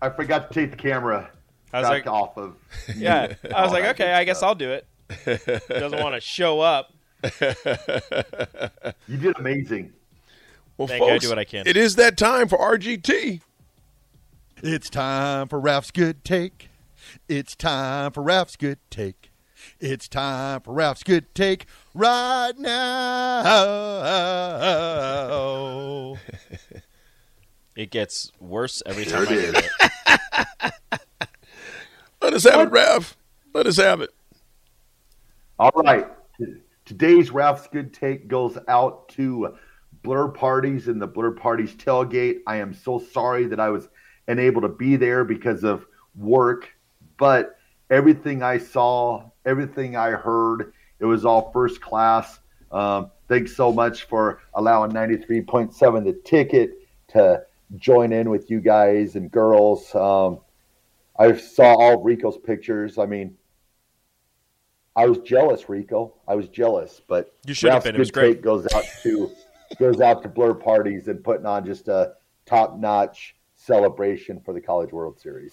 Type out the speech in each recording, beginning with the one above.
I forgot to take the camera I was back like- off of. Yeah, I was like, okay, I guess stuff. I'll do it. Doesn't want to show up. You did amazing. Well, Thank you, I folks, do what I can. It is that time for RGT. It's time for Raff's good take. It's time for Raff's good take. It's time for Raff's good take right now. It gets worse every time I do it. Let us have it, Raff. Let us have it. All right. Today's Raff's Good Take goes out to Blur Parties and the Blur Parties tailgate. I am so sorry that I was unable to be there because of work, but everything I saw, everything I heard, it was all first class. Um, thanks so much for allowing 93.7 the ticket to join in with you guys and girls. Um, I saw all Rico's pictures. I mean, I was jealous, Rico. I was jealous, but You should have been. It was great. goes out to goes out to blur parties and putting on just a top notch celebration for the College World Series.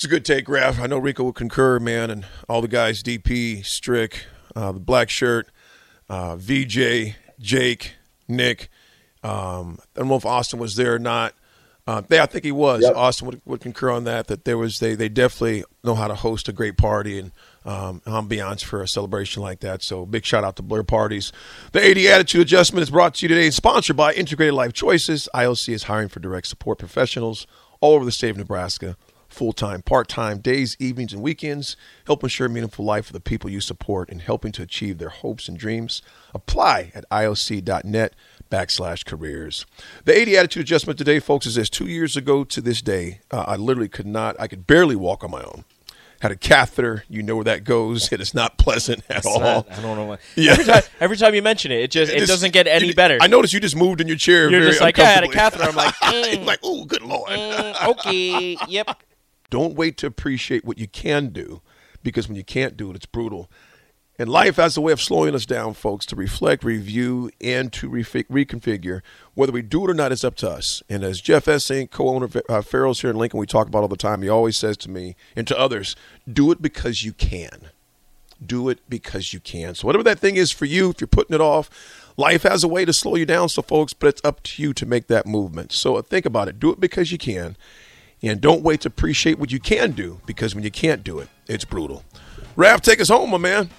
It's a good take, Raff. I know Rico will concur, man, and all the guys, DP, Strick, uh, the black shirt, uh, VJ, Jake, Nick. Um, I don't know if Austin was there or not. Uh, yeah, I think he was. Yep. Austin would, would concur on that. That there was they they definitely know how to host a great party and um, ambiance for a celebration like that. So big shout out to Blur Parties. The AD Attitude Adjustment is brought to you today, and sponsored by Integrated Life Choices. ILC is hiring for direct support professionals all over the state of Nebraska. Full time, part time, days, evenings, and weekends, help ensure a meaningful life for the people you support and helping to achieve their hopes and dreams. Apply at ioc.net backslash careers. The AD attitude adjustment today, folks, is this. Two years ago to this day, uh, I literally could not, I could barely walk on my own. Had a catheter. You know where that goes. It is not pleasant at all. not- I don't know why. Yeah. Every time, every time you mention it, it just it This- doesn't get any better. I noticed you just moved in your chair. You're just like, yeah, I had a catheter. I'm like, mm, like, oh, good lord. mm, okay, yep. Don't wait to appreciate what you can do, because when you can't do it, it's brutal. And life has a way of slowing us down, folks, to reflect, review, and to refi- reconfigure. Whether we do it or not, it's up to us. And as Jeff Essink, co-owner of uh, Farrell's here in Lincoln, we talk about all the time. He always says to me and to others, "Do it because you can. Do it because you can." So whatever that thing is for you, if you're putting it off, life has a way to slow you down, so folks. But it's up to you to make that movement. So think about it. Do it because you can, and don't wait to appreciate what you can do, because when you can't do it, it's brutal. Raff, take us home, my man.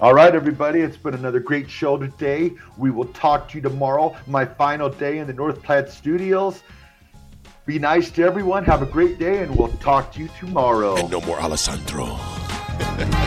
All right, everybody, it's been another great show today. We will talk to you tomorrow, my final day in the North Platte studios. Be nice to everyone. Have a great day, and we'll talk to you tomorrow. And no more Alessandro.